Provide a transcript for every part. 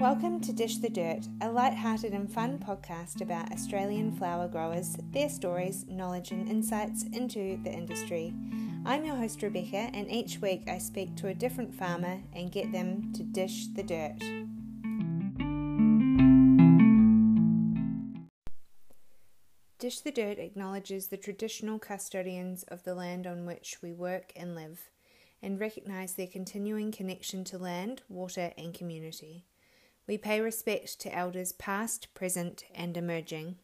Welcome to Dish the Dirt, a light-hearted and fun podcast about Australian flower growers, their stories, knowledge, and insights into the industry. I'm your host Rebecca, and each week I speak to a different farmer and get them to dish the dirt. Dish the Dirt acknowledges the traditional custodians of the land on which we work and live, and recognise their continuing connection to land, water, and community. We pay respect to elders past, present, and emerging.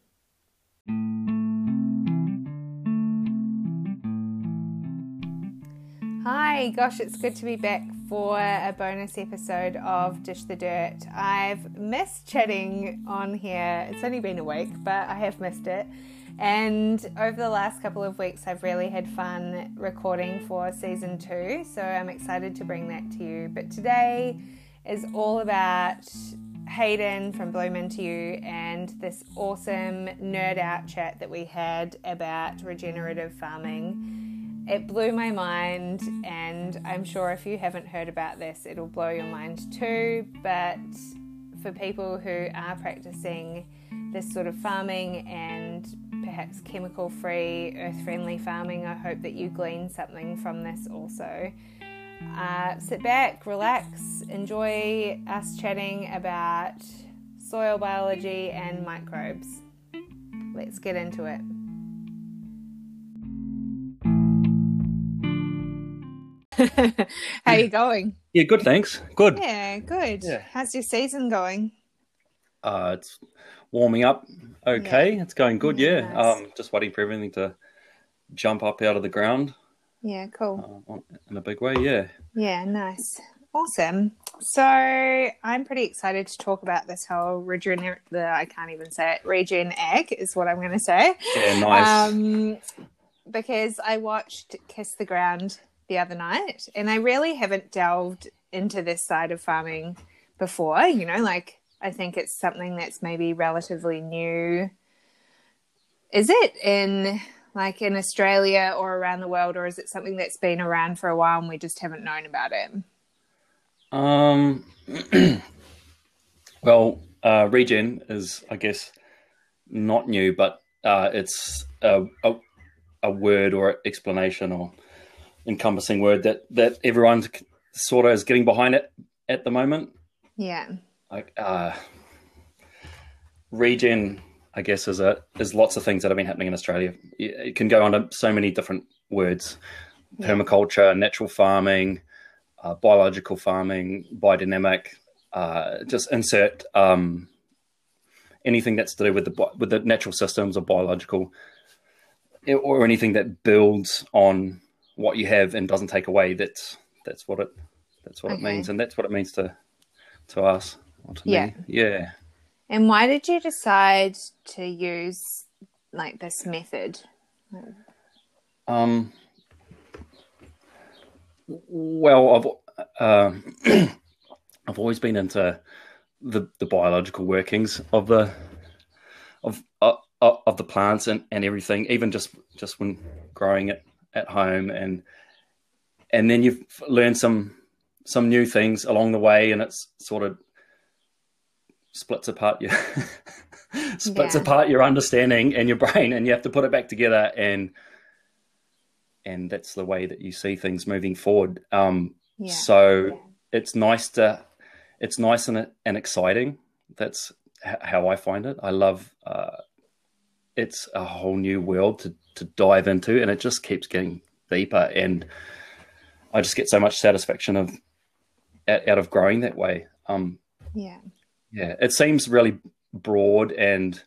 Hi, gosh, it's good to be back for a bonus episode of Dish the Dirt. I've missed chatting on here. It's only been a week, but I have missed it. And over the last couple of weeks, I've really had fun recording for season two, so I'm excited to bring that to you. But today is all about Hayden from Bloom Into You and this awesome nerd out chat that we had about regenerative farming it blew my mind, and I'm sure if you haven't heard about this, it'll blow your mind too. But for people who are practicing this sort of farming and perhaps chemical free, earth friendly farming, I hope that you glean something from this also. Uh, sit back, relax, enjoy us chatting about soil biology and microbes. Let's get into it. How you going? Yeah, good. Thanks. Good. Yeah, good. Yeah. How's your season going? Uh, it's warming up. Okay, it's going good. Yeah, Yeah. nice. Um, just waiting for everything to jump up out of the ground Yeah, cool. uh, in a big way. Yeah. Yeah, nice. Awesome. So I'm pretty excited to talk about this whole regen. The I can't even say it. Regen ag is what I'm going to say. Yeah. Nice. Um, because I watched Kiss the Ground the other night, and I really haven't delved into this side of farming before. You know, like I think it's something that's maybe relatively new. Is it in like in Australia or around the world, or is it something that's been around for a while and we just haven't known about it? Um. well, uh, regen is, I guess, not new, but uh, it's a, a a word or explanation or encompassing word that that everyone sort of is getting behind it at the moment. Yeah, like uh regen i guess is a is lots of things that have been happening in australia it can go under so many different words Yeah. permaculture natural farming uh, biological farming biodynamic uh, just insert um, anything that's to do with the with the natural systems or biological eh, or anything that builds on what you have and doesn't take away that's that's what it that's what Okay. it means and that's what it means to to us to Yeah. me yeah and why did you decide to use like this method? Um, well, I've uh, I've always been into the the biological workings of the of of, of the plants and, and everything, even just just when growing it at home, and and then you've learned some some new things along the way, and it's sort of splits apart your splits Yeah. apart your understanding and your brain, and you have to put it back together and and that's the way that you see things moving forward. Um, Yeah. So it's nice to, it's nice and, and exciting. That's h- how I find it. I love. Uh, it's a whole new world to to dive into, and it just keeps getting deeper. And I just get so much satisfaction of out, out of growing that way. Um, Yeah. Yeah, it seems really broad and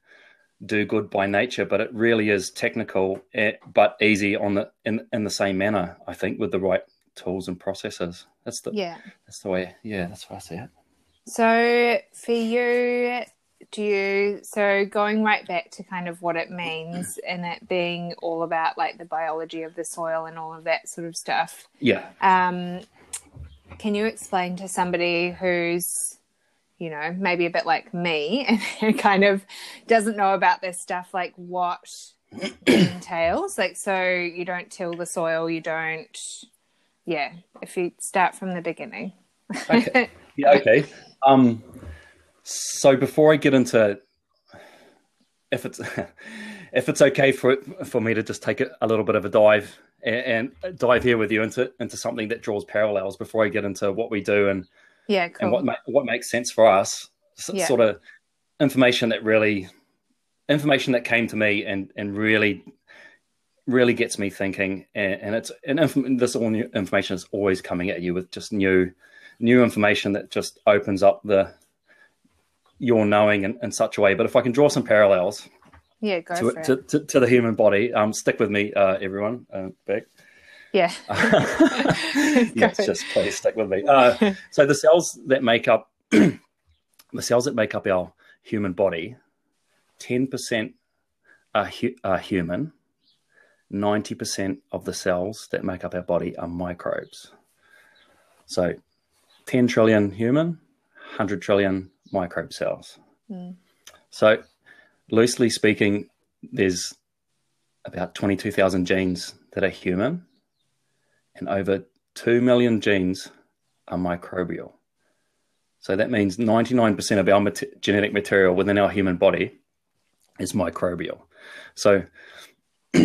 do good by nature, but it really is technical, eh, but easy on the in in the same manner. I think with the right tools and processes. That's the Yeah. that's the way. Yeah, that's how I see it. So for you, do you so going right back to kind of what it means and it being all about like the biology of the soil and all of that sort of stuff. Yeah. Um, can you explain to somebody who's you know maybe a bit like me and kind of doesn't know about this stuff like what it entails like so you don't till the soil you don't yeah if you start from the beginning Okay. Yeah. Okay. Um. So before I get into if it's if it's okay for for me to just take a, a little bit of a dive and, and, dive here with you into into something that draws parallels before I get into what we do and yeah, cool. and what ma- what makes sense for us, yeah. sort of information that really information that came to me and and really really gets me thinking and, and it's and inf- this all new information is always coming at you with just new new information that just opens up the your knowing in, in such a way but if i can draw some parallels yeah go to, for to, to, to, the human body um stick with me uh everyone uh Beck. Yeah yes just please stick with me uh so the cells that make up the cells that make up our human body 10% are, hu- are human 90% of the cells that make up our body are microbes. So 10 trillion human, 100 trillion microbe cells. Mm. So, loosely speaking, there's about 22,000 genes that are human, and over 2 million genes are microbial. So that means 99% of our mat- genetic material within our human body is microbial. So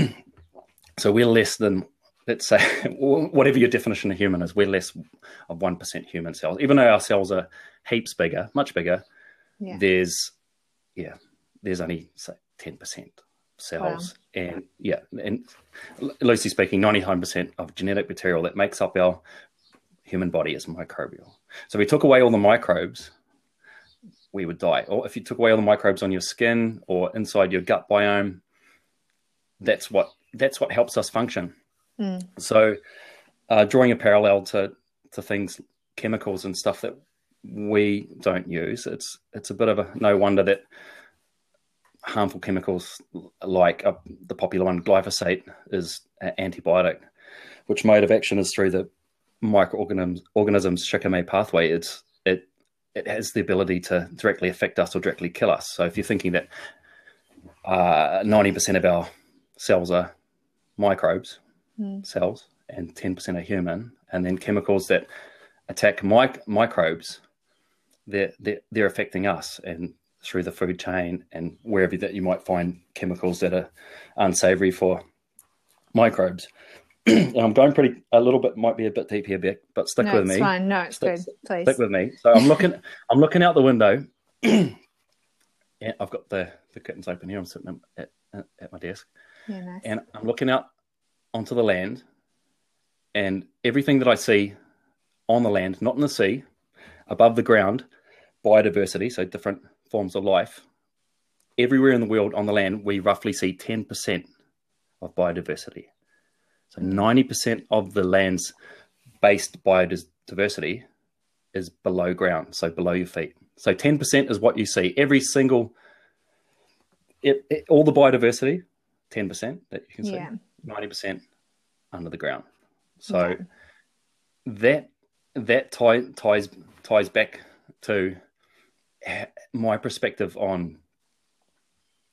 So we're less than, let's say, whatever your definition of human is, we're less of 1% human cells. Even though our cells are heaps bigger, much bigger, yeah. there's, yeah, there's only, say, 10% cells. Wow. And yeah, and loosely speaking, 99% of genetic material that makes up our human body is microbial. So we took away all the microbes, we would die. Or if you took away all the microbes on your skin or inside your gut biome, that's what that's what helps us function. Mm. So, uh, drawing a parallel to to things, chemicals and stuff that we don't use, it's it's a bit of a no wonder that harmful chemicals like uh, the popular one glyphosate is an antibiotic, which mode of action is through the microorganisms organisms Shikimate pathway. It's it it has the ability to directly affect us or directly kill us. So if you're thinking that uh, ninety uh, percent of our cells are microbes, mm. cells, and 10% are human. And then chemicals that attack mic- microbes, they're, they're, they're affecting us and through the food chain and wherever that you might find chemicals that are unsavory for microbes. I'm going pretty a little bit might be a bit deep here, Beck, but stick no, with me. It's fine. No, it's stick, good. Please stick with me. So I'm looking I'm looking out the window. yeah, I've got the, the curtains open here. I'm sitting at, at, at my desk. Yeah, nice. And I'm looking out onto the land, and everything that I see on the land, not in the sea, above the ground, biodiversity, so different forms of life. Everywhere in the world on the land, we roughly see 10% of biodiversity. So 90% of the land's based biodiversity is below ground, so below your feet. So 10% is what you see. Every single, it, it, all the biodiversity 10% that you can see, yeah. 90% under the ground. So yeah. that that tie, ties ties back to my perspective on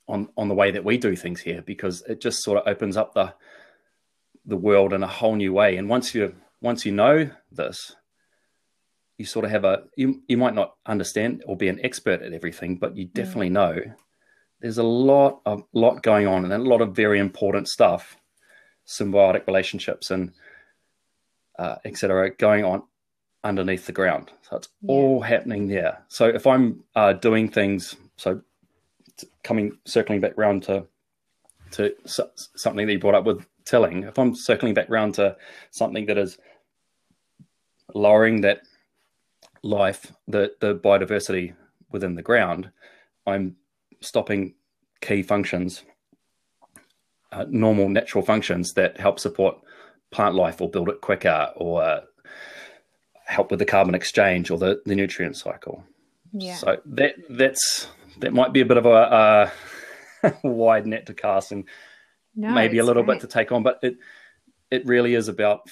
on on the way that we do things here because it just sort of opens up the the world in a whole new way and once you once you know this you sort of have a you you might not understand or be an expert at everything but you definitely mm. know there's a lot of lot going on and a lot of very important stuff, symbiotic relationships and uh, etc. going on underneath the ground. So it's yeah. all happening there. So if I'm uh, doing things, so coming circling back round to to something that you brought up with tilling, if I'm circling back round to something that is lowering that life, the the biodiversity within the ground, I'm stopping key functions, uh, normal natural functions that help support plant life or build it quicker or uh, help with the carbon exchange or the, the nutrient cycle. Yeah. So that that's that might be a bit of a, a wide net to cast and no, maybe a little great. bit to take on, but it it really is about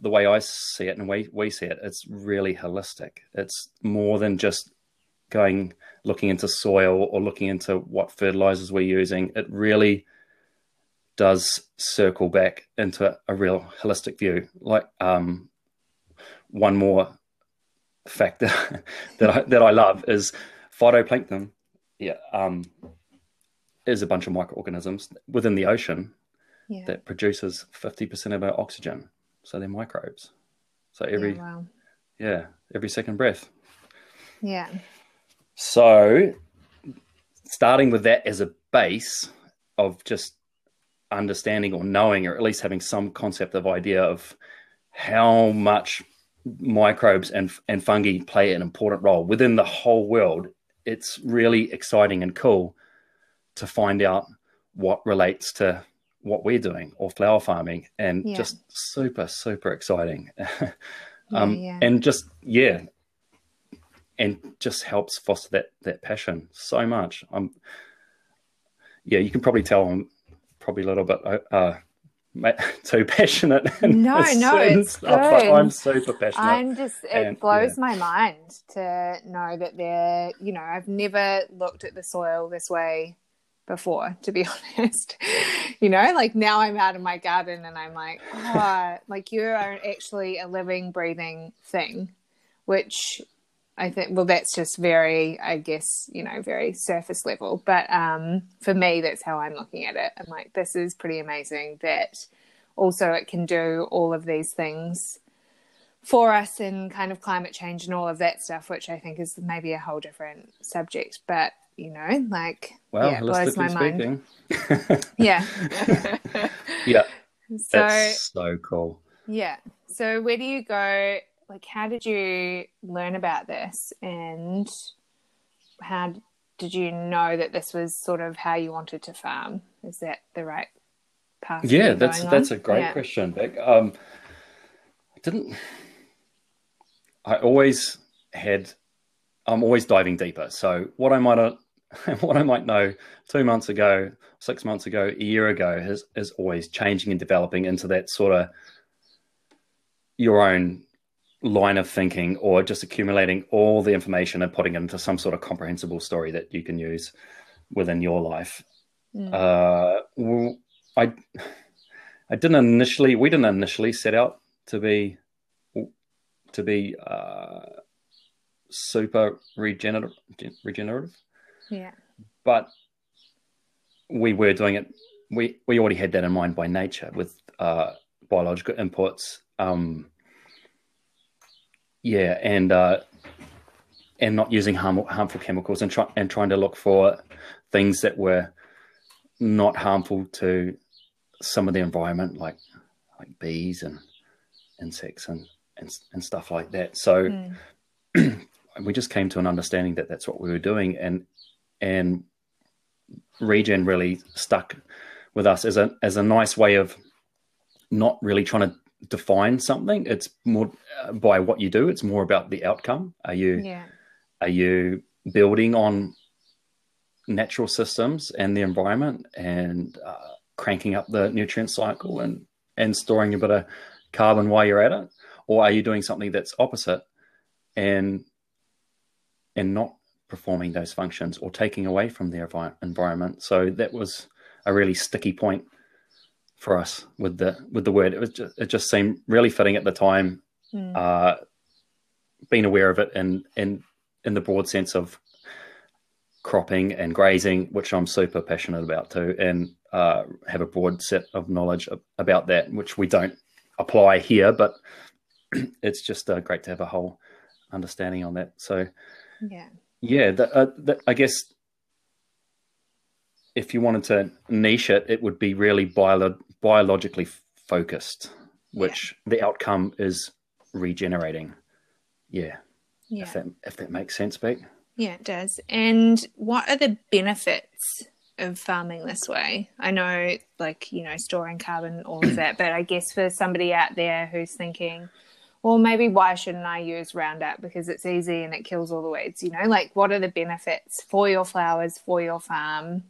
the way I see it and the way we see it. It's really holistic. It's more than just going looking into soil or looking into what fertilizers we're using. It really does circle back into a real holistic view. Like um, one more factor that I, that I love is phytoplankton, yeah, um, is a bunch of microorganisms within the ocean Yeah. that produces fifty percent of our oxygen. So they're microbes. So every yeah, wow. yeah, every second breath. Yeah. So, starting with that as a base of just understanding or knowing, or at least having some concept of idea of how much microbes and and fungi play an important role within the whole world, it's really exciting and cool to find out what relates to what we're doing or flower farming, and Yeah. just super super exciting. Um, yeah. and just yeah, and just helps foster that that passion so much. I'm yeah, you can probably tell I'm probably a little bit uh, too passionate. No, no, it's good. I'm super passionate. I'm just, it And, blows my mind to know that they're, you know, I've never looked at the soil this way before, to be honest. you know, like now I'm out in my garden and I'm like, oh, like you are actually a living, breathing thing, which I think, well, that's just very, I guess, you know, very surface level. But um, for me, that's how I'm looking at it. I'm like, this is pretty amazing that also it can do all of these things for us in kind of climate change and all of that stuff, which I think is maybe a whole different subject. But, you know, like, well, yeah, blows my holistically mind. Yeah. yeah, so, that's so cool. yeah. So, where do you go? Like, how did you learn about this? And how did you know that this was sort of how you wanted to farm? Is that the right path? Yeah, that's that's on? a great Yeah. question, Beck. Um, I didn't. I always had. I'm always diving deeper. So what I might have, what I might know two months ago, six months ago, a year ago, is is always changing and developing into that sort of your own line of thinking, or just accumulating all the information and putting it into some sort of comprehensible story that you can use within your life. Mm. Uh, well, I I didn't initially. We didn't initially set out to be to be uh, super regenerative. Regenerative, yeah. but we were doing it. We we already had that in mind by nature with uh, biological inputs. Um, yeah, and uh, and not using harmful harmful chemicals and try, and trying to look for things that were not harmful to some of the environment, like like bees and insects and and, and stuff like that. So Mm. we just came to an understanding that that's what we were doing, and and regen really stuck with us as a as a nice way of not really trying to define something. It's more uh, by what you do. It's more about the outcome. Are you Yeah. are you building on natural systems and the environment and uh, cranking up the nutrient cycle and and storing a bit of carbon while you're at it or are you doing something that's opposite and and not performing those functions or taking away from the envi- environment so that was a really sticky point for us with the with the word it was just, it just seemed really fitting at the time Mm. uh, being aware of it and and in the broad sense of cropping and grazing, which I'm super passionate about too, and uh, have a broad set of knowledge about that, which we don't apply here, but it's just uh, great to have a whole understanding on that. So Yeah. yeah, the, uh, the, I guess if you wanted to niche it, it would be really bio- biologically focused, which the outcome is regenerating. Yeah, Yeah. if that if that makes sense, Beck. Yeah, it does. And what are the benefits of farming this way? I know, like, you know, storing carbon, all of that, but I guess for somebody out there who's thinking, well, maybe why shouldn't I use Roundup because it's easy and it kills all the weeds? You know, like, what are the benefits for your flowers, for your farm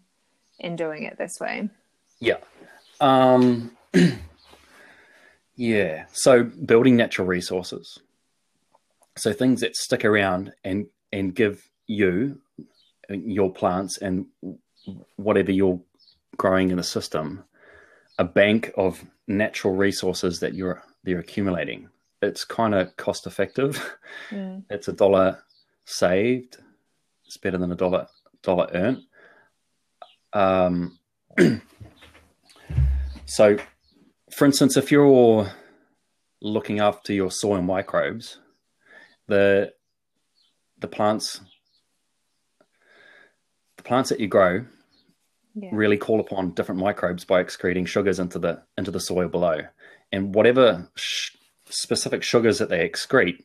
in doing it this way? Yeah. Um, yeah. So building natural resources. So things that stick around and and give you your plants and whatever you're growing in the system a bank of natural resources that you're they're accumulating. It's kind of cost effective. Mm. It's a dollar saved it's better than a dollar dollar earned. Um, so, for instance, if you're looking after your soil microbes, the the plants the plants that you grow yeah. really call upon different microbes by excreting sugars into the into the soil below, and whatever sh- specific sugars that they excrete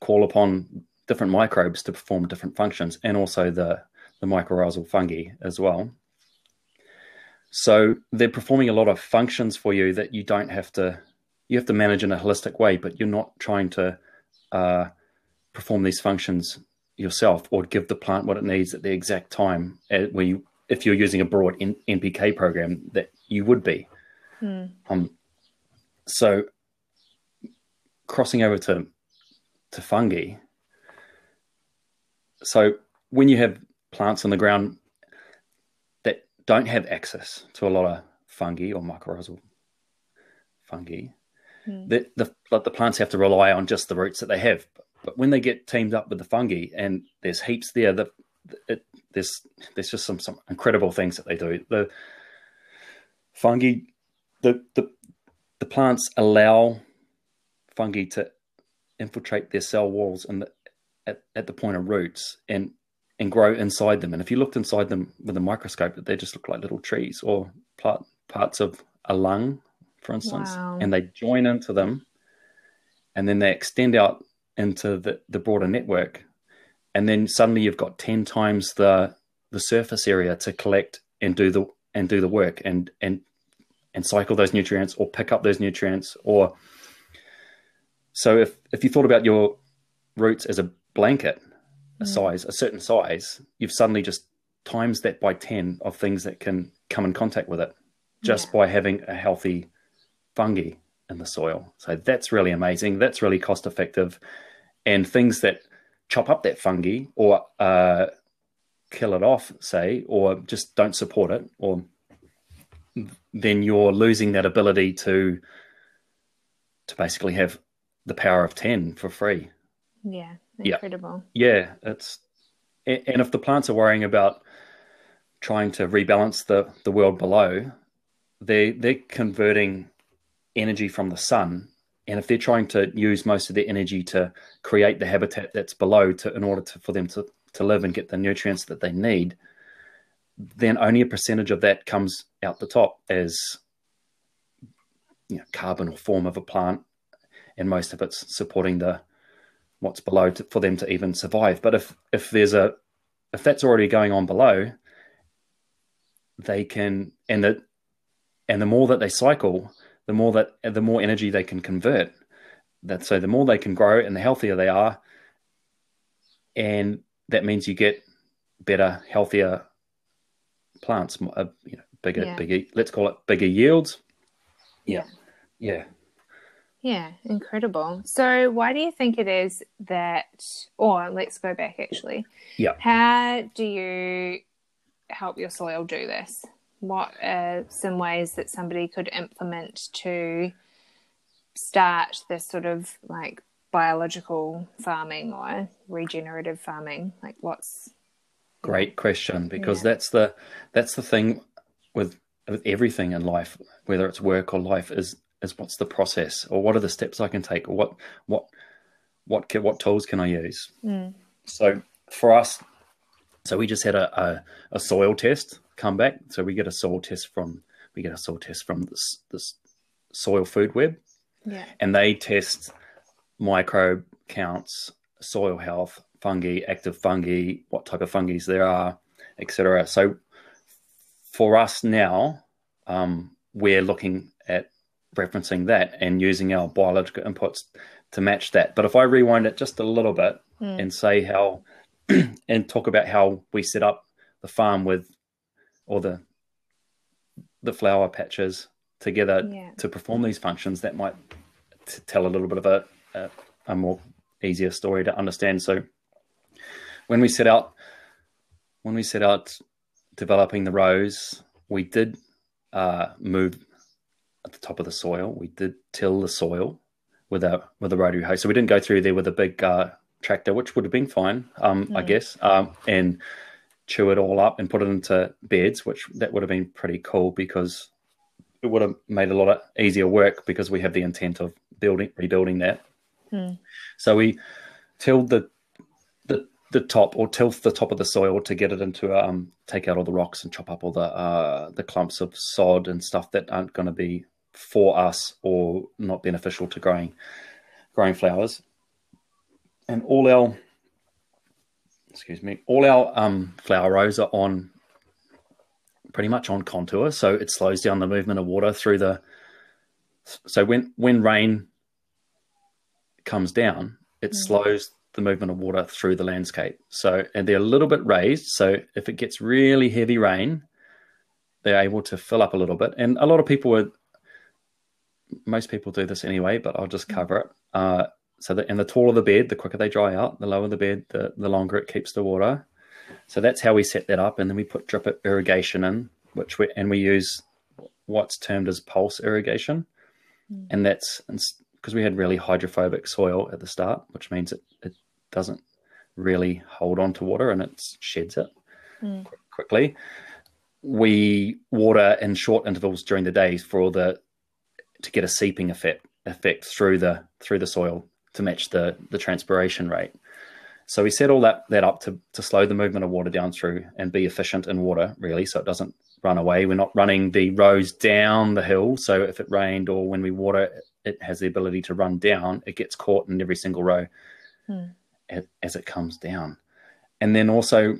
call upon different microbes to perform different functions, and also the the mycorrhizal fungi as well. So they're performing a lot of functions for you that you don't have to you have to manage in a holistic way, but you're not trying to uh, perform these functions yourself or give the plant what it needs at the exact time where you, if you're using a broad N- NPK program that you would be. Hmm. Um, so crossing over to to fungi. So when you have plants on the ground don't have access to a lot of fungi or mycorrhizal fungi, mm. the, the, the plants have to rely on just the roots that they have. But when they get teamed up with the fungi and there's heaps there, that it, there's there's just some some incredible things that they do. The fungi, the the the plants allow fungi to infiltrate their cell walls and the, at, at the point of roots and and grow inside them. And if you looked inside them with a microscope, they just look like little trees or part, parts of a lung, for instance. Wow. And they join into them and then they extend out into the, the broader network. And then suddenly you've got 10 times the the surface area to collect and do the and do the work and and and cycle those nutrients or pick up those nutrients or so if if you thought about your roots as a blanket a mm. size, a certain size, you've suddenly just times that by 10 of things that can come in contact with it just yeah. by having a healthy fungi in the soil. So that's really amazing. That's really cost effective. And things that chop up that fungi or uh, kill it off, say, or just don't support it, or then you're losing that ability to to basically have the power of 10 for free. Yeah. Incredible. Yeah, yeah it's and if the plants are worrying about trying to rebalance the the world below, they they're converting energy from the sun, and if they're trying to use most of their energy to create the habitat that's below to in order to, for them to to live and get the nutrients that they need, then only a percentage of that comes out the top as you know, carbon or form of a plant, and most of it's supporting the what's below to, for them to even survive. But if if there's a if that's already going on below, they can and the and the more that they cycle, the more that the more energy they can convert. That so the more they can grow and the healthier they are, and that means you get better, healthier plants, uh, you know, bigger, yeah. bigger. Let's call it bigger yields. Yeah, yeah. Yeah, incredible. So, why do you think it is that, or let's go back actually. Yeah. How do you help your soil do this? What are some ways that somebody could implement to start this sort of like biological farming or regenerative farming? Like, what's great question because yeah. that's the that's the thing with with everything in life, whether it's work or life, is is what's the process or what are the steps I can take or what what what can, what tools can I use? Mm. So for us, so we just had a, a, a soil test come back. So we get a soil test from we get a soil test from this this soil food web, yeah, and they test microbe counts, soil health, fungi, active fungi, what type of fungi there are, etc. So for us now, um, we're looking at referencing that and using our biological inputs to match that. But if I rewind it just a little bit mm. and say how and talk about how we set up the farm with all the the flower patches together yeah. to perform these functions, that might t- tell a little bit of a, a, a more easier story to understand. So when we set out when we set out developing the rows, we did uh, move at the top of the soil. We did till the soil with a with a rotary hoe. So we didn't go through there with a big uh, tractor, which would have been fine, um, mm. I guess, um, and chew it all up and put it into beds, which that would have been pretty cool because it would have made a lot of easier work because we have the intent of building rebuilding that. Mm. So we tilled the the the top or tilth the top of the soil to get it into um take out all the rocks and chop up all the uh the clumps of sod and stuff that aren't going to be for us or not beneficial to growing growing flowers and all our excuse me all our um flower rows are on pretty much on contour so it slows down the movement of water through the so when when rain comes down it mm. slows the movement of water through the landscape. So, and they're a little bit raised. So, if it gets really heavy rain, they're able to fill up a little bit. And a lot of people would, most people do this anyway, but I'll just cover it. Uh, so, that, and the taller the bed, the quicker they dry out. The lower the bed, the, the longer it keeps the water. So that's how we set that up, and then we put drip irrigation in, which we and we use what's termed as pulse irrigation, mm. and that's because we had really hydrophobic soil at the start, which means it, it doesn't really hold on to water and it sheds it mm. quickly. We water in short intervals during the days for all the to get a seeping effect effect through the through the soil to match the the transpiration rate. So we set all that that up to to slow the movement of water down through and be efficient in water really, so it doesn't run away. We're not running the rows down the hill, so if it rained or when we water, it has the ability to run down. It gets caught in every single row. Mm as it comes down. And then also,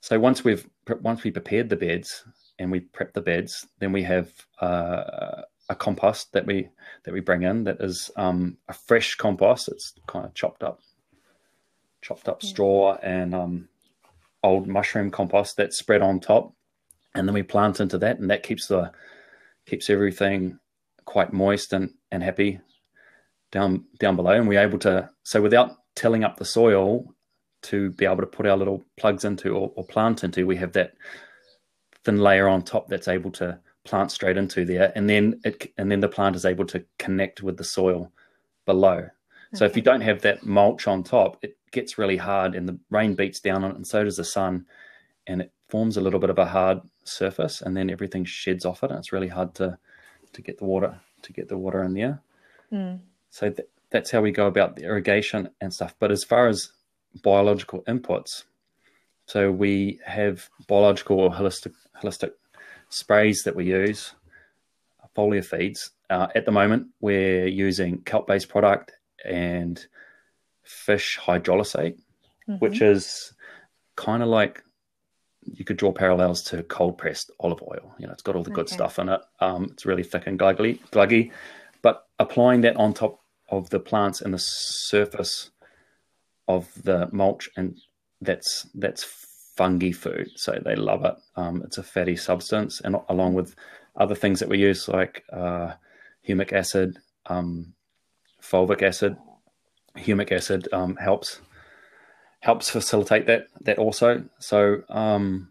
so once we've once we prepared the beds and we prep the beds, then we have uh, a compost that we that we bring in that is um, a fresh compost. It's kind of chopped up, chopped up yeah. straw and um, old mushroom compost that's spread on top, and then we plant into that, and that keeps the keeps everything quite moist and and happy down down below. And we're able to so without tilling up the soil to be able to put our little plugs into or, or, plant into, we have that thin layer on top that's able to plant straight into there, and then it and then the plant is able to connect with the soil below. Okay. So if you don't have that mulch on top, it gets really hard, and the rain beats down on it, and so does the sun, and it forms a little bit of a hard surface, and then everything sheds off it, and it's really hard to to get the water to get the water in there. Mm. So th- that's how we go about the irrigation and stuff. But as far as biological inputs, so we have biological or holistic holistic sprays that we use, foliar feeds. Uh, at the moment, we're using kelp-based product and fish hydrolysate, mm-hmm. which is kind of like you could draw parallels to cold pressed olive oil. You know, it's got all the good stuff in it. Um, it's really thick and gluggy, gluggy. But applying that on top of the plants and the surface of the mulch, and that's that's fungi food, so they love it. Um, it's a fatty substance, and along with other things that we use like uh, humic acid, um, fulvic acid. Humic acid um, helps helps facilitate that that also. So um,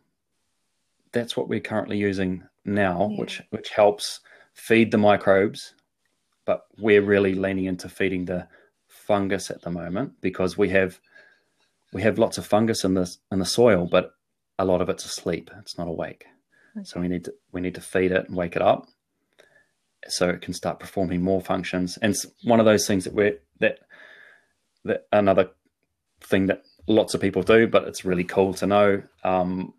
that's what we're currently using now, yeah. which which helps feed the microbes but we're really leaning into feeding the fungus at the moment because we have we have lots of fungus in the in the soil, but a lot of it's asleep. It's not awake. Okay. So we need to we need to feed it and wake it up so it can start performing more functions. And it's one of those things that we're that that another thing that lots of people do, but it's really cool to know um,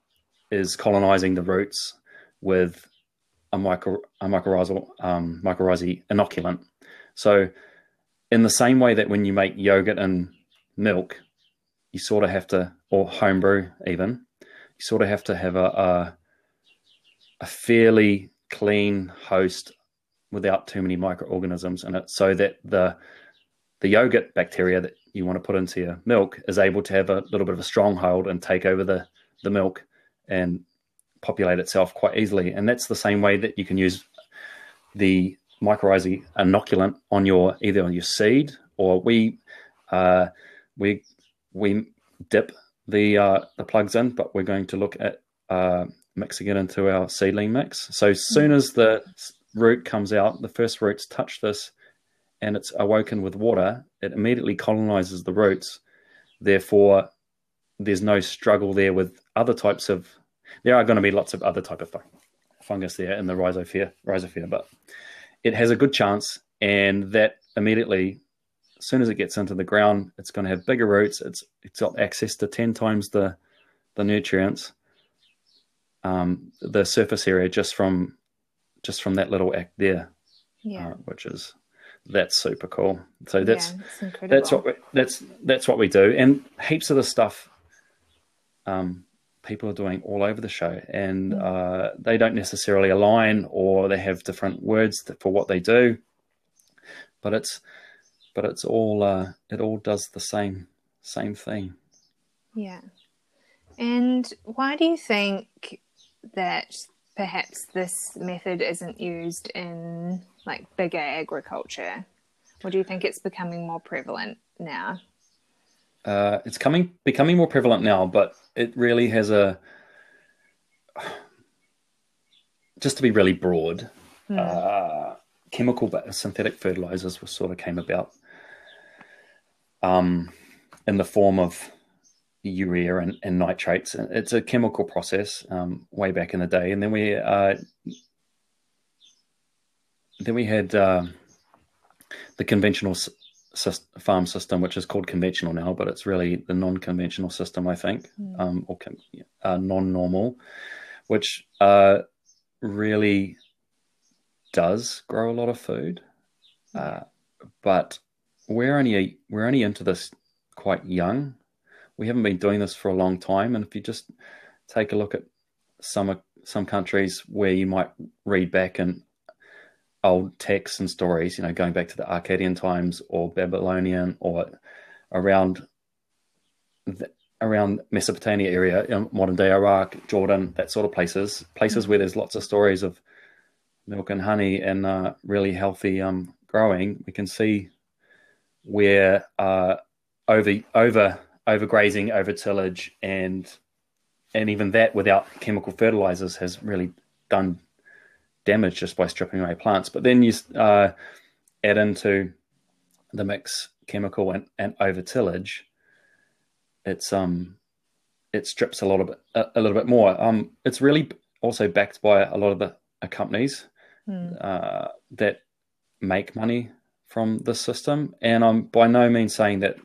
is colonizing the roots with a, micro, a mycorrhizal um, mycorrhizae inoculant. So, in the same way that when you make yogurt and milk, you sort of have to, or homebrew even, you sort of have to have a, a, a fairly clean host without too many microorganisms in it, so that the the yogurt bacteria that you want to put into your milk is able to have a little bit of a stronghold and take over the the milk and populate itself quite easily. And that's the same way that you can use the mycorrhizae inoculant on your either on your seed or we uh, we we dip the uh, the plugs in, but we're going to look at uh, mixing it into our seedling mix. So as soon as the root comes out, the first roots touch this, and it's awoken with water. It immediately colonizes the roots, Therefore, there's no struggle there with other types of. There are going to be lots of other type of fungus there in the rhizosphere, rhizosphere, but it has a good chance, and that immediately, as soon as it gets into the ground, it's going to have bigger roots. It's it's got access to ten times the the nutrients, um, the surface area just from just from that little act there, Yeah. uh, which is that's super cool. So that's yeah, incredible. that's what we, that's that's what we do, and heaps of the stuff. Um, people are doing all over the show, and Mm. uh, they don't necessarily align, or they have different words for what they do. But it's but it's all uh, it all does the same same thing. Yeah. And why do you think that perhaps this method isn't used in like bigger agriculture? Or do you think it's becoming more prevalent now? Uh, it's coming becoming more prevalent now, but it really has a just to be really broad. Uh, chemical synthetic fertilizers were sort of came about um, in the form of urea and, and nitrates. It's a chemical process um, way back in the day, and then we uh, then we had uh, the conventional s- farm system, which is called conventional now, but it's really the non-conventional system, I think, um, or con- uh, non-normal, which uh, really does grow a lot of food, uh, but we're only we're only into this quite young. We haven't been doing this for a long time, and if you just take a look at some some countries where you might read back in old texts and stories, you know, going back to the Akkadian times or Babylonian or around the, around Mesopotamia area, modern day Iraq, Jordan, that sort of places, places where there's lots of stories of milk and honey and uh, really healthy um, growing. We can see where uh, over over overgrazing, over tillage, and and even that without chemical fertilizers has really done damage just by stripping away plants. But then you uh, add into the mix chemical and, and over tillage, it's um it strips a lot of a, a little bit more. Um, it's really also backed by a lot of the uh, companies uh, that make money from the system, and I'm by no means saying that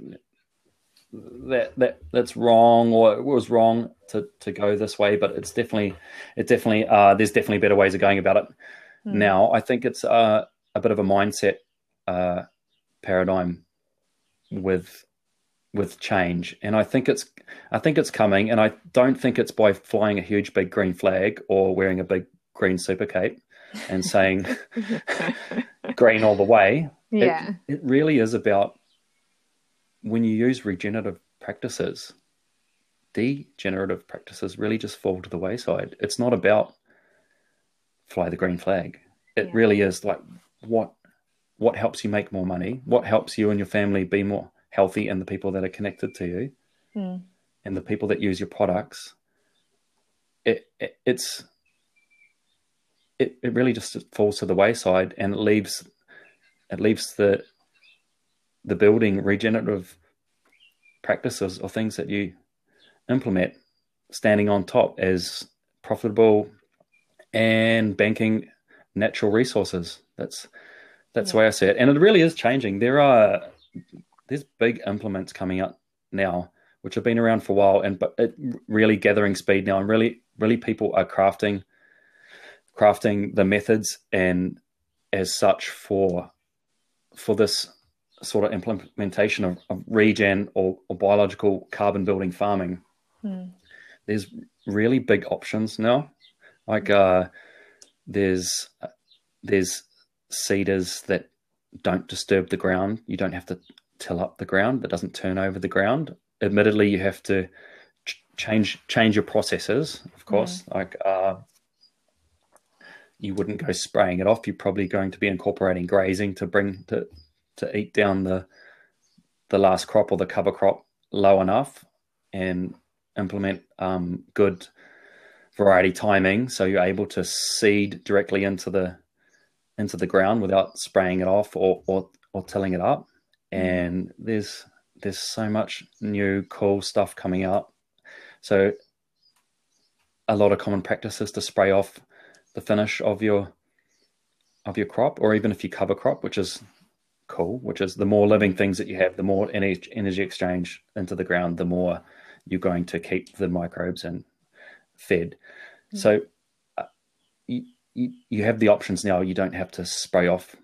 that that that's wrong or it was wrong to to go this way, but it's definitely it definitely uh, there's definitely better ways of going about it. Now, I think it's uh, a bit of a mindset uh, paradigm with with change, and I think it's I think it's coming, and I don't think it's by flying a huge big green flag or wearing a big green super cape and saying green all the way. It- Yeah. it really is about when you use regenerative practices, degenerative practices really just fall to the wayside. It's not about fly the green flag. It Yeah. really is like what what helps you make more money, what helps you and your family be more healthy, and the people that are connected to you, Mm. and the people that use your products. It, it it's it, it really just falls to the wayside and it leaves it leaves the the building regenerative practices or things that you implement standing on top as profitable and banking natural resources. That's that's the way I see it, and it really is changing. There are there's big implements coming out now, which have been around for a while, and but it really gathering speed now, and really really people are crafting crafting the methods and as such for for this sort of implementation of, of regen or, or biological carbon building farming Mm. there's really big options now. Like uh there's there's seeders that don't disturb the ground. You don't have to till up the ground that doesn't turn over the ground. Admittedly you have to ch- change change your processes of course. Like uh you wouldn't go spraying it off. You're probably going to be incorporating grazing to bring to to eat down the the last crop or the cover crop low enough and implement um, good variety timing so you're able to seed directly into the into the ground without spraying it off or or, or tilling it up. And there's there's so much new cool stuff coming out. So a lot of common practices to spray off the finish of your of your crop, or even if you cover crop, which is cool. Which is the more living things that you have, the more energy, energy exchange into the ground, the more you're going to keep the microbes and fed. Mm-hmm. So uh, you, you you have the options now. You don't have to spray off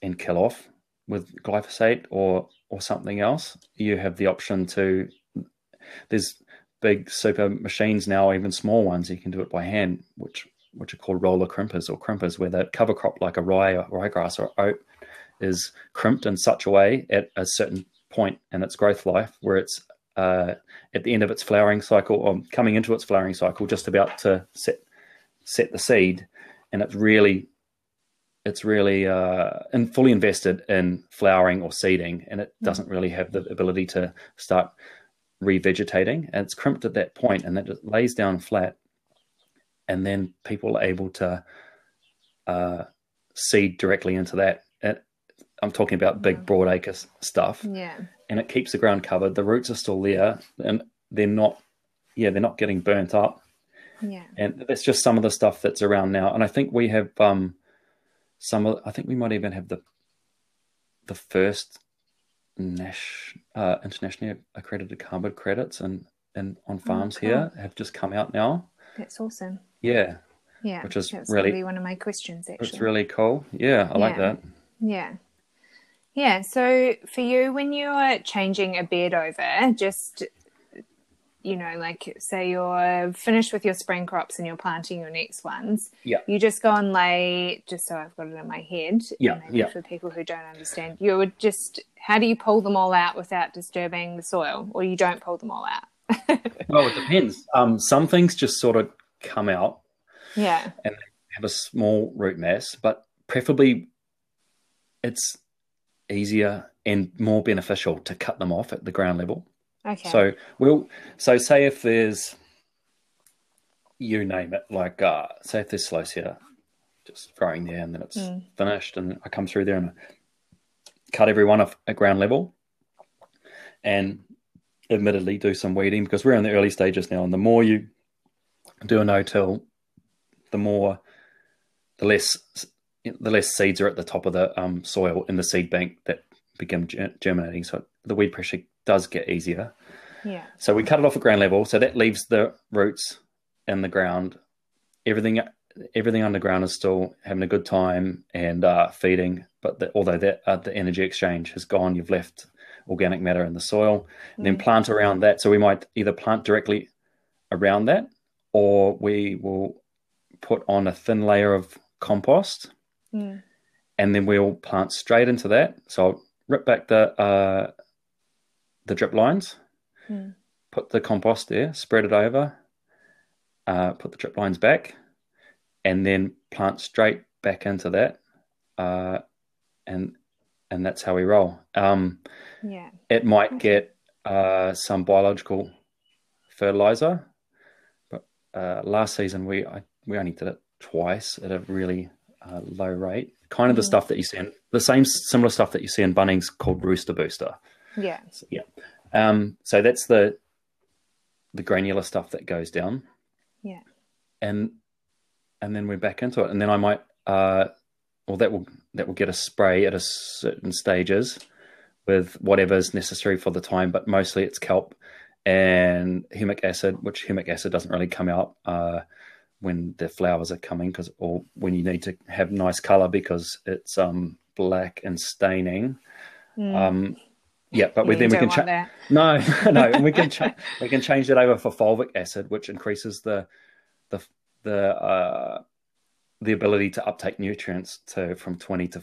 and kill off with glyphosate or or something else. You have the option to. There's big super machines now, even small ones. You can do it by hand, which which are called roller crimpers or crimpers, where the cover crop like a rye or ryegrass or oat is crimped in such a way at a certain point in its growth life where it's uh, at the end of its flowering cycle or coming into its flowering cycle, just about to set set the seed, and it's really it's really uh, and fully invested in flowering or seeding, and it mm. doesn't really have the ability to start revegetating. And it's crimped at that point, and that just lays down flat, and then people are able to uh, seed directly into that. And I'm talking about big broadacre stuff. Yeah. And it keeps the ground covered. The roots are still there, and they're not. Yeah, they're not getting burnt up. Yeah. And that's just some of the stuff that's around now. And I think we have um, some of. I think we might even have the the first Nash, uh, internationally accredited carbon credits and and on farms oh, here have just come out now. That's awesome. Yeah. Yeah. Which is That's really one of my questions. Actually, it's really cool. Yeah, I yeah. like that. Yeah. Yeah. So for you, when you're changing a bed over, just you know, like say you're finished with your spring crops and you're planting your next ones. Yeah. You just go and lay, just so I've got it in my head. Yeah. yeah. For people who don't understand, you would just, how do you pull them all out without disturbing the soil, or you don't pull them all out? well, it depends. Um, some things just sort of come out. Yeah. And have a small root mass, but preferably it's easier and more beneficial to cut them off at the ground level. Okay. So we'll so say if there's you name it, like uh, say if there's Celosia just growing there and then it's mm. finished and I come through there and I cut every one off at ground level and admittedly do some weeding because we're in the early stages now and the more you do a no-till the more the less the less seeds are at the top of the um, soil in the seed bank that begin germinating so the weed pressure does get easier. Yeah. So we cut it off at ground level, so that leaves the roots in the ground. Everything everything underground is still having a good time and uh, feeding, but the, although that uh, the energy exchange has gone, you've left organic matter in the soil. And then mm. plant around that. So we might either plant directly around that, or we will put on a thin layer of compost, mm. and then we'll plant straight into that. So I'll rip back the uh, the drip lines, mm. put the compost there, spread it over, uh, put the drip lines back, and then plant straight back into that, uh, and and that's how we roll. Um, yeah, it might get uh, some biological fertilizer, but uh, last season we I, we only did it twice at a really uh, low rate. Kind of mm. the stuff that you see in the same similar stuff that you see in Bunnings called Rooster Booster. Yeah. So, yeah. Um, so that's the the granular stuff that goes down. Yeah. And and then we're back into it. And then I might well that will that will get a spray at a certain stages with whatever is necessary for the time, but mostly it's kelp and humic acid, which humic acid doesn't really come out uh, when the flowers are coming because or when you need to have nice color because it's um black and staining. Mm. Um yeah, but yeah, then we can change. No, no, we can cha- we can change that over for fulvic acid, which increases the the the uh, the ability to uptake nutrients to from twenty to,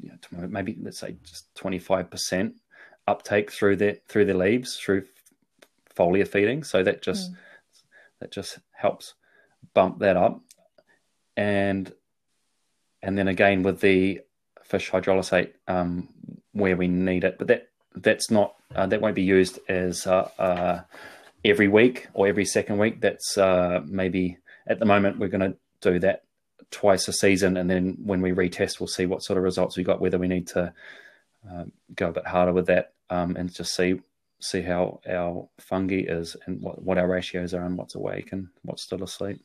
you know, maybe let's say just twenty five percent uptake through their through the leaves through foliar feeding. So that just mm. that just helps bump that up, and and then again with the fish hydrolysate um, where we need it, but that that's not uh, that won't be used as uh, uh, every week or every second week. That's uh, maybe at the moment we're going to do that twice a season, and then when we retest, we'll see what sort of results we got. Whether we need to um, go a bit harder with that um, and just see see how our fungi is and what, what our ratios are and what's awake and what's still asleep.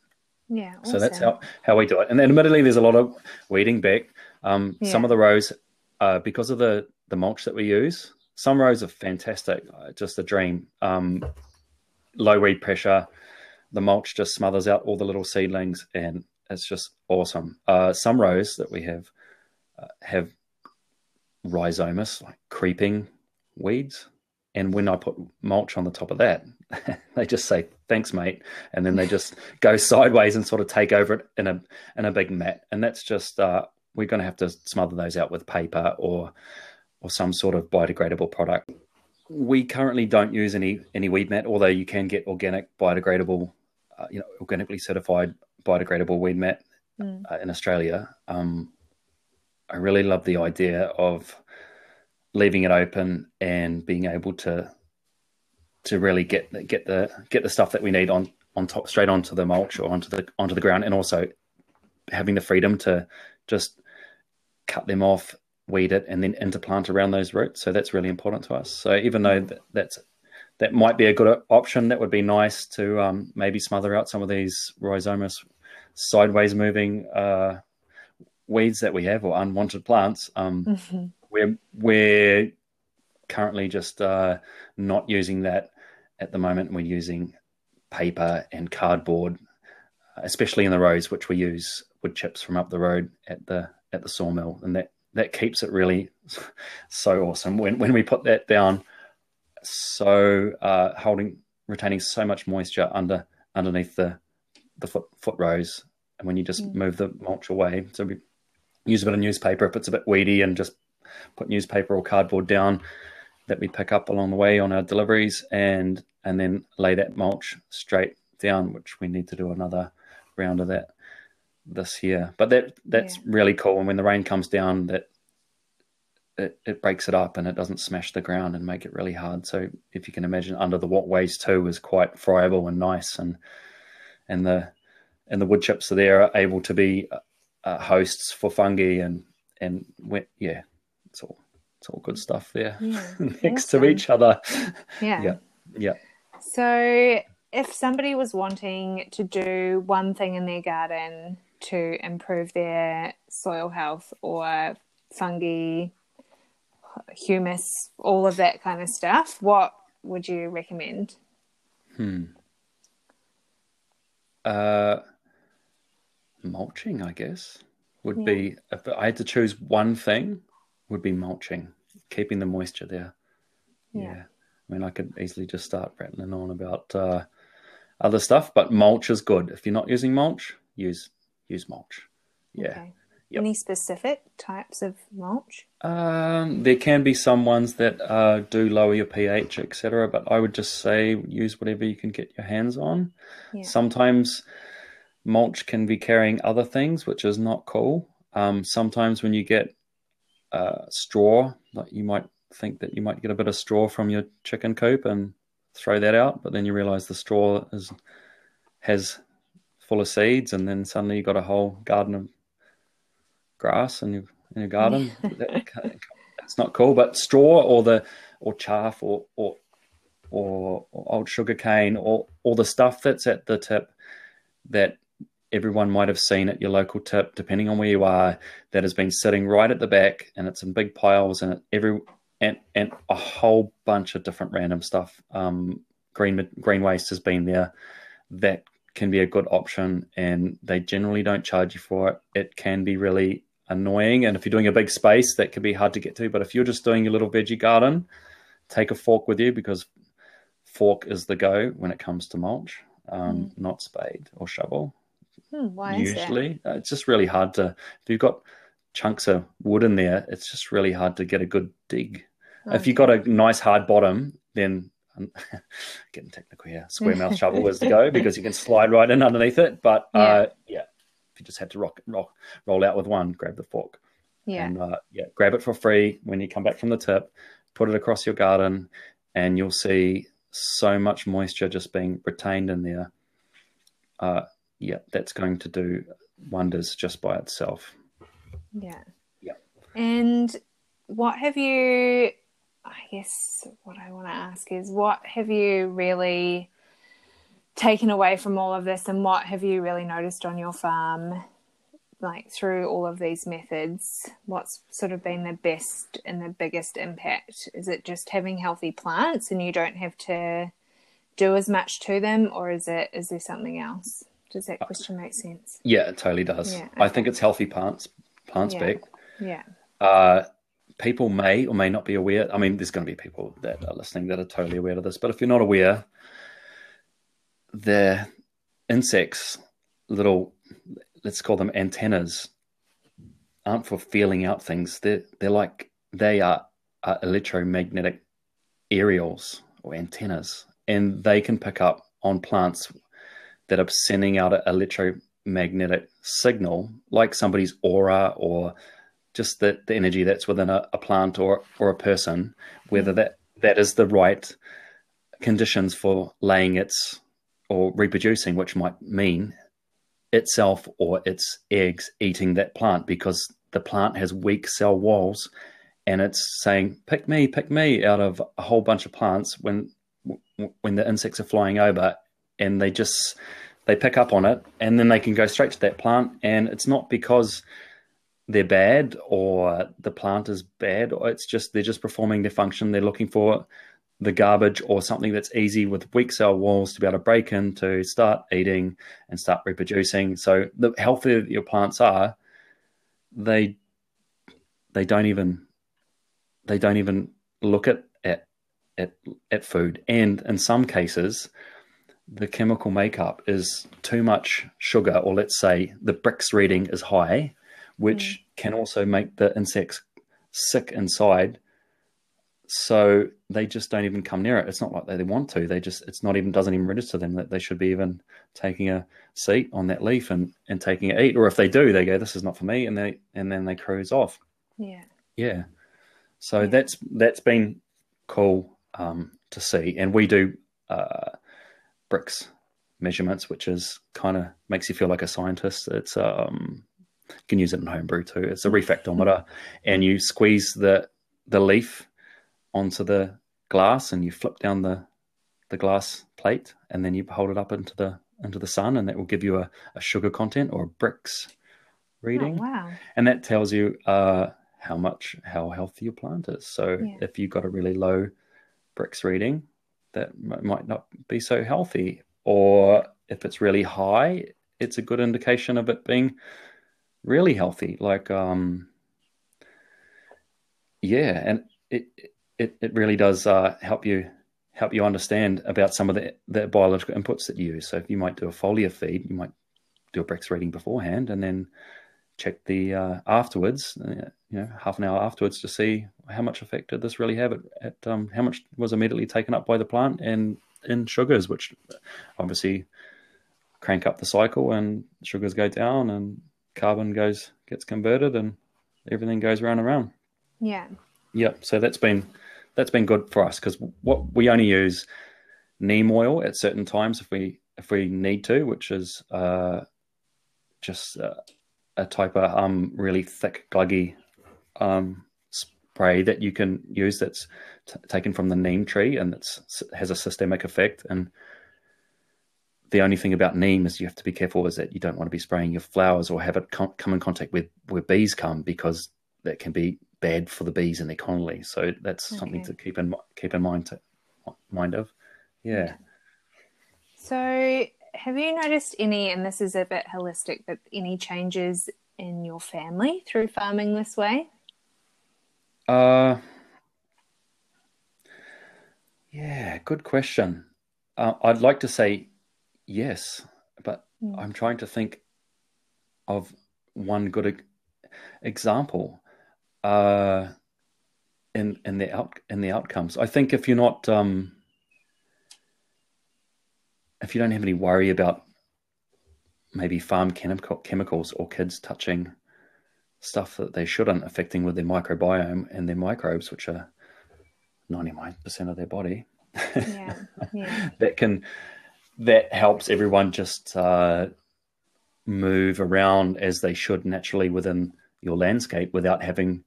Yeah. So that's how, how we do it. And then admittedly, there's a lot of weeding back. Um, yeah. Some of the rows, uh, because of the, the mulch that we use, some rows are fantastic, uh, just a dream. Um, low weed pressure, the mulch just smothers out all the little seedlings, and it's just awesome. Uh, some rows that we have uh, have rhizomus, like creeping weeds. And when I put mulch on the top of that, they just say thanks, mate, and then they just go sideways and sort of take over it in a in a big mat. And that's just uh, we're going to have to smother those out with paper or or some sort of biodegradable product. We currently don't use any any weed mat, although you can get organic biodegradable, you know, organically certified biodegradable weed mat mm. uh, in Australia. Um, I really love the idea of leaving it open and being able to to really get get the get the stuff that we need on on top straight onto the mulch or onto the onto the ground and also having the freedom to just cut them off weed it and then interplant around those roots so that's really important to us so even though that's that might be a good option that would be nice to um, maybe smother out some of these rhizomus sideways moving uh, weeds that we have or unwanted plants um, mm-hmm we're we're currently just uh, not using that at the moment. We're using paper and cardboard, especially in the rows, which we use wood chips from up the road at the at the sawmill, and that that keeps it really so awesome. When when we put that down, so uh, holding retaining so much moisture under underneath the the foot foot rows, and when you just mm. move the mulch away, so we use a bit of newspaper if it's a bit weedy, and just put newspaper or cardboard down that we pick up along the way on our deliveries and and then lay that mulch straight down, which we need to do another round of that this year. But that that's yeah. really cool. And when the rain comes down, that it, it breaks it up and it doesn't smash the ground and make it really hard. So if you can imagine, under the waterways too is quite friable and nice, and and the and the wood chips are there are able to be uh, hosts for fungi and and yeah, it's all it's all good stuff there yeah, next awesome. to each other. Yeah. yeah. Yeah. So if somebody was wanting to do one thing in their garden to improve their soil health or fungi, humus, all of that kind of stuff, what would you recommend? Hmm. Uh, mulching, I guess, would yeah. be if I had to choose one thing would be mulching, keeping the moisture there. Yeah. yeah. I mean, I could easily just start rattling on about uh, other stuff, but mulch is good. If you're not using mulch, use use mulch. Yeah. Okay. Yep. Any specific types of mulch? Um, there can be some ones that uh, do lower your pH, etc. But I would just say use whatever you can get your hands on. Yeah. Sometimes mulch can be carrying other things, which is not cool. Um, sometimes when you get uh, straw. Like you might think that you might get a bit of straw from your chicken coop and throw that out, but then you realize the straw is has full of seeds, and then suddenly you've got a whole garden of grass in your in your garden. That's not cool. But straw or the or chaff or or or, or old sugar cane or all the stuff that's at the tip that everyone might have seen at your local tip, depending on where you are, that has been sitting right at the back and it's in big piles and every and and a whole bunch of different random stuff. Um, green green waste has been there. That can be a good option, and they generally don't charge you for it. It can be really annoying, and if you're doing a big space, that can be hard to get to. But if you're just doing a little veggie garden, take a fork with you because fork is the go when it comes to mulch, um, mm. not spade or shovel. Hmm, why usually, uh, it's just really hard to. If you've got chunks of wood in there, it's just really hard to get a good dig. Okay. If you've got a nice hard bottom, then um, getting technical here, square mouth shovel is the go because you can slide right in underneath it. But yeah. Uh, yeah, you just had to rock, rock, roll out with one, grab the fork. Yeah, and uh, yeah, grab it for free when you come back from the tip. Put it across your garden, and you'll see so much moisture just being retained in there. Uh, yeah, that's going to do wonders just by itself. Yeah. Yeah. And what have you I guess what I want to ask is what have you really taken away from all of this and what have you really noticed on your farm like through all of these methods? What's sort of been the best and the biggest impact? Is it just having healthy plants and you don't have to do as much to them or is it is there something else? Does that question make sense? yeah it totally does. Yeah, i think it's healthy plants plants yeah. big yeah. Uh, people may or may not be aware. I mean, there's going to be people that are listening that are totally aware of this, but if you're not aware, the insects, little, let's call them antennas, aren't for feeling out things. They're, they're like, they are, are electromagnetic aerials or antennas, and they can pick up on plants that are sending out an electromagnetic signal, like somebody's aura or just the, the energy that's within a, a plant or or a person, whether mm. that that is the right conditions for laying its or reproducing, which might mean itself or its eggs eating that plant because the plant has weak cell walls and it's saying pick me pick me out of a whole bunch of plants when when the insects are flying over and they just they pick up on it and then they can go straight to that plant. And it's not because they're bad or the plant is bad or it's just they're just performing their function they're looking for the garbage or something that's easy with weak cell walls to be able to break in to start eating and start reproducing so the healthier your plants are they they don't even they don't even look at at at, at food and in some cases the chemical makeup is too much sugar or let's say the Brix reading is high which mm. can also make the insects sick inside. So they just don't even come near it. It's not like they want to. They just it's not even doesn't even register them that they should be even taking a seat on that leaf and and taking a eat. Or if they do, they go, "This is not for me," and they and then they cruise off. Yeah. Yeah. So yeah. that's that's been cool um, to see, and we do uh, Brix measurements, which is kind of makes you feel like a scientist. It's um, you can use it in homebrew too. It's a refractometer, and you squeeze the the leaf onto the glass, and you flip down the the glass plate, and then you hold it up into the into the sun, and that will give you a, a sugar content or a Brix reading. Oh, wow! And that tells you uh, how much how healthy your plant is. So yeah. if you've got a really low Brix reading, that might not be so healthy, or if it's really high, it's a good indication of it being really healthy. Like, um, yeah, and it it it it really does uh, help you help you understand about some of the the biological inputs that you use. So if you might do a foliar feed, you might do a Brix reading beforehand, and then check the uh, afterwards, uh, you know, half an hour afterwards to see how much effect did this really have at, at um, how much was immediately taken up by the plant and in sugars, which obviously crank up the cycle and sugars go down and carbon goes gets converted and everything goes round and round. Yeah. Yep. So that's been that's been good for us because what we only use neem oil at certain times if we if we need to, which is uh, just uh, a type of um, really thick gluggy um, spray that you can use that's t- taken from the neem tree and it has a systemic effect. And the only thing about neem is you have to be careful is that you don't want to be spraying your flowers or have it com- come in contact with where bees come because that can be bad for the bees and their colony. So that's okay. something to keep in keep in mind to mind of. Yeah. So have you noticed any, and this is a bit holistic, but any changes in your family through farming this way? Uh, yeah, good question. Uh, I'd like to say yes, but mm. I'm trying to think of one good example uh, in in the out in the outcomes. I think if you're not um, if you don't have any worry about maybe farm chemical, chemicals or kids touching stuff that they shouldn't affecting with their microbiome and their microbes, which are 99% of their body. Yeah, yeah. that can that helps everyone just uh, move around as they should naturally within your landscape without having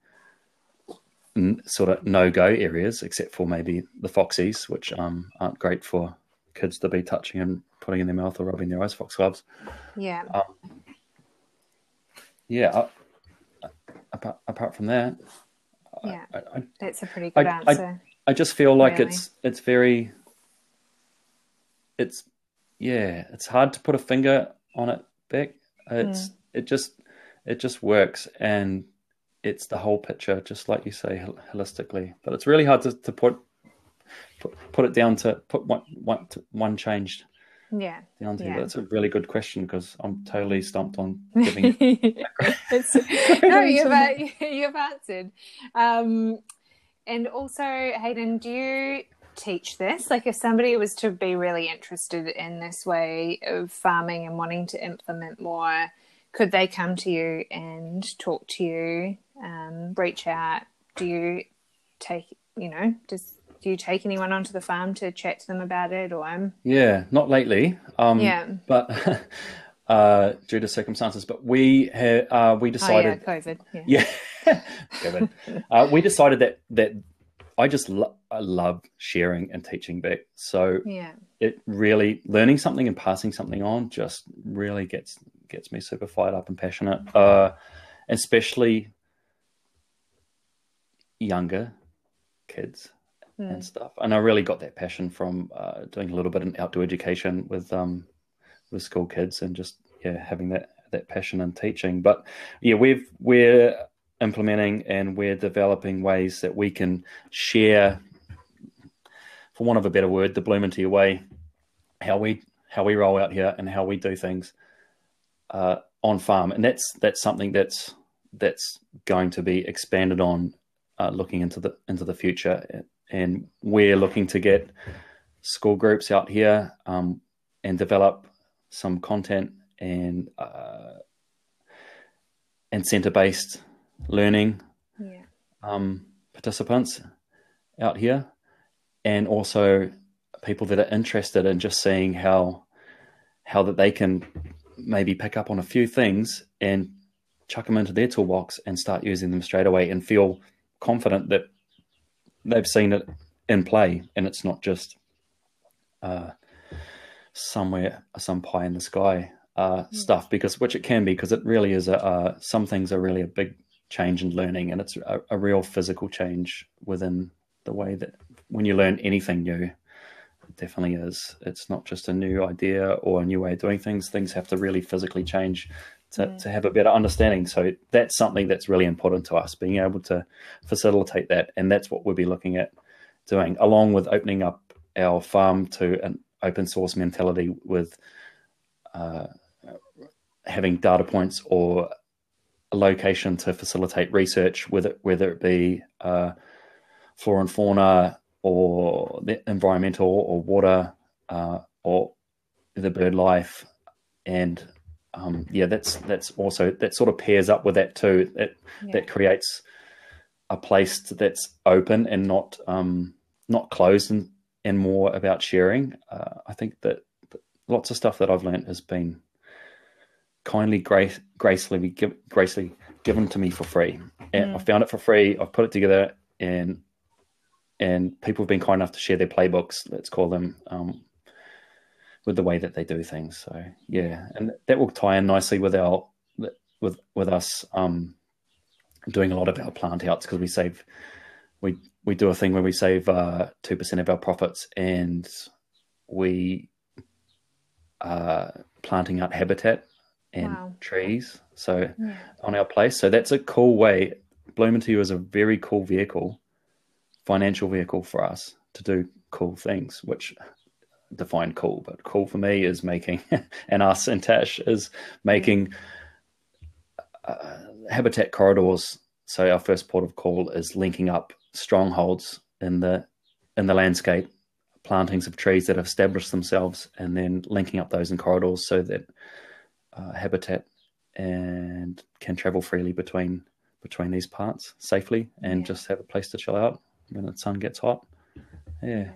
sort of no go areas, except for maybe the foxies, which um, aren't great for kids to be touching and putting in their mouth or rubbing their eyes. Fox gloves. Yeah. Um, yeah. Uh, apart, apart from that, yeah, I, I, that's a pretty good I, answer. I, just feel like really. it's it's very it's yeah, it's hard to put a finger on it, Beck. It's mm. it just it just works and it's the whole picture, just like you say, holistically. But it's really hard to, to put, put put it down to put one one one changed. Yeah, down to yeah. that's a really good question because I'm totally stumped on giving. no, you've you've answered. Um, and also, Hayden, do you teach this? Like, if somebody was to be really interested in this way of farming and wanting to implement more, could they come to you and talk to you, um, reach out? Do you take, you know, does do you take anyone onto the farm to chat to them about it, or yeah, not lately. Um, yeah, but. Uh, due to circumstances, but we had uh, we decided oh, yeah, COVID. Yeah, yeah COVID. uh, we decided that that I just lo- I love sharing and teaching back. So yeah, it really learning something and passing something on just really gets gets me super fired up and passionate. Uh, especially younger kids mm. and stuff. And I really got that passion from uh, doing a little bit in outdoor education with um, with school kids and just yeah having that that passion in teaching. But yeah, we've we're implementing and we're developing ways that we can share, for want of a better word, the Bloom Into You way, how we how we roll out here and how we do things uh, on farm, and that's that's something that's that's going to be expanded on, uh, looking into the into the future, and we're looking to get school groups out here um, and develop some content and uh, and center based learning yeah. um, participants out here, and also people that are interested in just seeing how how that they can maybe pick up on a few things and chuck them into their toolbox and start using them straight away and feel confident that they've seen it in play and it's not just uh, somewhere some pie in the sky uh, mm. stuff because which it can be because it really is a uh, some things are really a big change in learning, and it's a, a, real physical change within the way that when you learn anything new, it definitely is. It's not just a new idea or a new way of doing things. Things have to really physically change to, mm. to have a better understanding. So that's something that's really important to us, being able to facilitate that, and that's what we'll be looking at doing, along with opening up our farm to an open source mentality with. Uh, having data points or a location to facilitate research, whether whether it be uh, flora and fauna or the environmental or water uh, or the bird life, and um, yeah, that's that's also that sort of pairs up with that too. That yeah. that creates a place that's open and not um, not closed and and more about sharing. Uh, I think that lots of stuff that I've learned has been kindly, grace, gracefully, give, gracefully given to me for free. And mm. I found it for free. I've put it together, and and people have been kind enough to share their playbooks. Let's call them um, with the way that they do things. So yeah, and that will tie in nicely with our with with us um, doing a lot of our plant outs because we save we we do a thing where we save uh, two uh, percent of our profits and we uh, planting out habitat and wow. trees. So yeah. on our place, so that's a cool way. Bloom Into You is a very cool vehicle, financial vehicle for us to do cool things, which define cool. But cool for me is making, and us and Tash is making uh, habitat corridors. So our first port of call is linking up strongholds in the in the landscape, plantings of trees that have established themselves, and then linking up those in corridors so that uh, habitat and can travel freely between between these parts safely and yeah. just have a place to chill out when the sun gets hot. Yeah.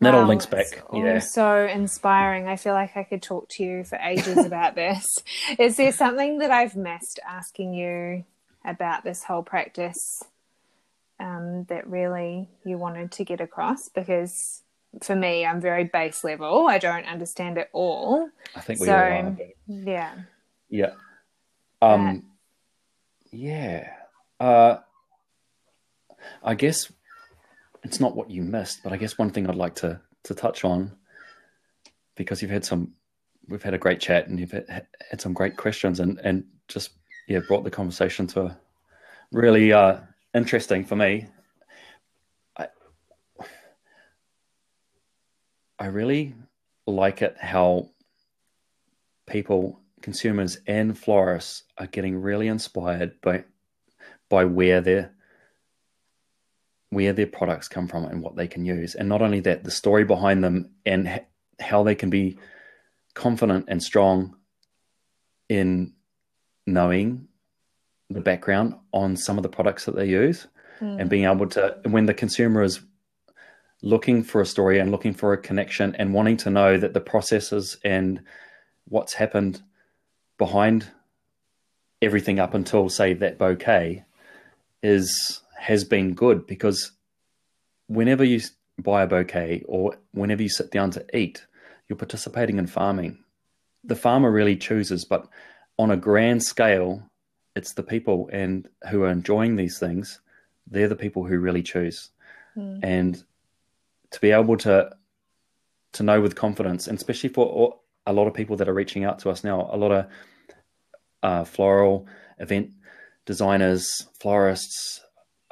That wow, all links back. yeah. So inspiring. I feel like I could talk to you for ages about this. Is there something that I've missed asking you about this whole practice um, that really you wanted to get across? Because for me, I'm very base level. I don't understand it all. I think we so, all are. but- Yeah. Yeah. Um. Right. Yeah. Uh. I guess it's not what you missed, but I guess one thing I'd like to to touch on because you've had some, we've had a great chat and you've had, some great questions and and just yeah brought the conversation to a really uh interesting for me. I I really like it how people, consumers and florists are getting really inspired by by where their where their products come from and what they can use. And not only that, the story behind them and how they can be confident and strong in knowing the background on some of the products that they use and mm. being able to when the consumer is looking for a story and looking for a connection and wanting to know that the processes and what's happened behind everything up until say that bouquet is has been good because whenever you buy a bouquet or whenever you sit down to eat you're participating in farming. The farmer really chooses but on a grand scale it's the people and who are enjoying these things they're the people who really choose. And to be able to to know with confidence and especially for a lot of people that are reaching out to us now a lot of uh, floral event designers florists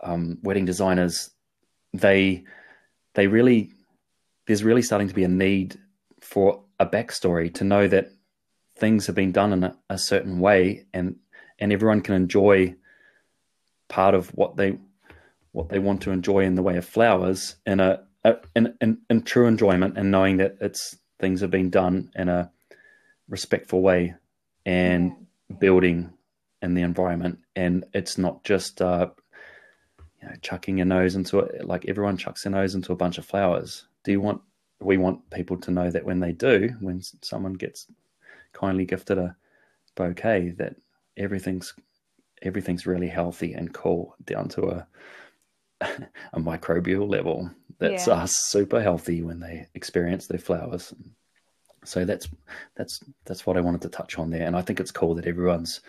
um, wedding designers they they really there's really starting to be a need for a backstory to know that things have been done in a, a certain way and and everyone can enjoy part of what they what they want to enjoy in the way of flowers in a, a in, in, in true enjoyment and knowing that it's things have been done in a respectful way and building in the environment. And it's not just uh you know chucking your nose into it like everyone chucks their nose into a bunch of flowers. Do you want we want people to know that when they do when someone gets kindly gifted a bouquet that everything's everything's really healthy and cool down to a a microbial level that's Yeah. uh, super healthy when they experience their flowers. So that's that's that's what I wanted to touch on there. And I think it's cool that everyone's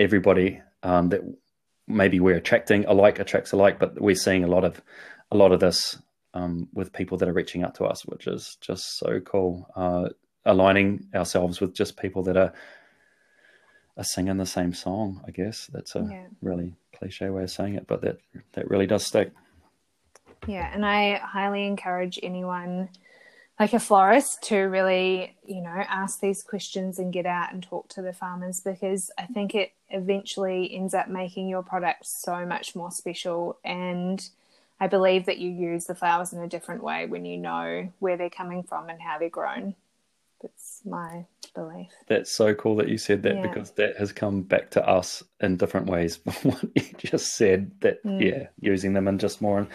everybody um, that maybe we're attracting alike attracts alike but we're seeing a lot of a lot of this um, with people that are reaching out to us which is just so cool. Uh, aligning ourselves with just people that are are singing the same song I guess. That's a Yeah. really cliche way of saying it but that that really does stick. Yeah, and I highly encourage anyone like a florist to really, you know, ask these questions and get out and talk to the farmers because I think it eventually ends up making your product so much more special. And I believe that you use the flowers in a different way when you know where they're coming from and how they're grown. That's my belief. That's so cool that you said that Yeah. because that has come back to us in different ways. what you just said that, Mm. yeah, using them in just more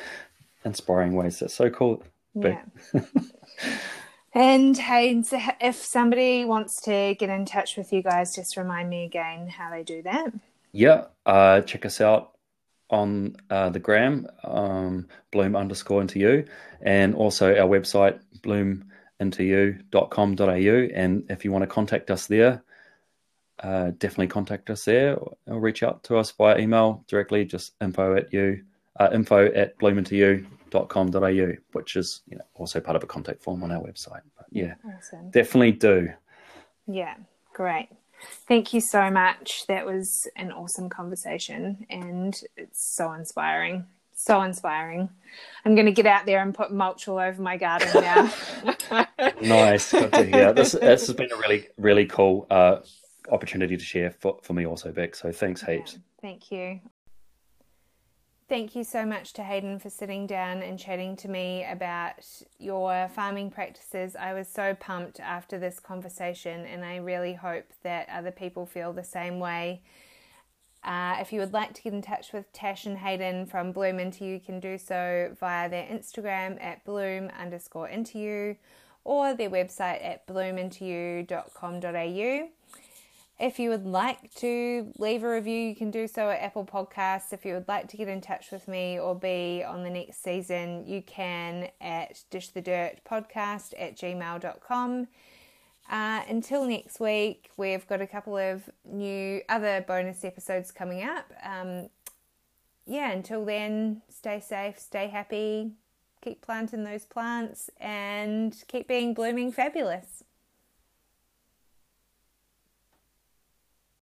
inspiring ways. That's so cool. Yeah. and hey, if somebody wants to get in touch with you guys, just remind me again how they do that. Yeah, uh, check us out on uh, the gram, um, bloom underscore into you, and also our website, bloomintoyou.com.au. And if you want to contact us there, uh, definitely contact us there or, or reach out to us via email directly, just info at you, uh, info at bloomintoyou.com.au, which is you know, also part of a contact form on our website. But yeah, Awesome. definitely do. Yeah, great. Thank you so much. That was an awesome conversation and it's so inspiring. So inspiring. I'm going to get out there and put mulch all over my garden now. Nice, good to hear. This this has been a really really cool uh, opportunity to share for, for me also, Beck. So thanks heaps. Yeah, thank you. Thank you so much to Hayden for sitting down and chatting to me about your farming practices. I was so pumped after this conversation, and I really hope that other people feel the same way. Uh, if you would like to get in touch with Tash and Hayden from Bloom Into You, can do so via their Instagram at bloom underscore into you or their website at bloomintoyou.com.au. If you would like to leave a review, you can do so at Apple Podcasts. If you would like to get in touch with me or be on the next season, you can at dishthedirtpodcast at gmail.com. Uh, until next week, we've got a couple of new other bonus episodes coming up. Um, yeah, until then, stay safe, stay happy, keep planting those plants, and keep being blooming fabulous.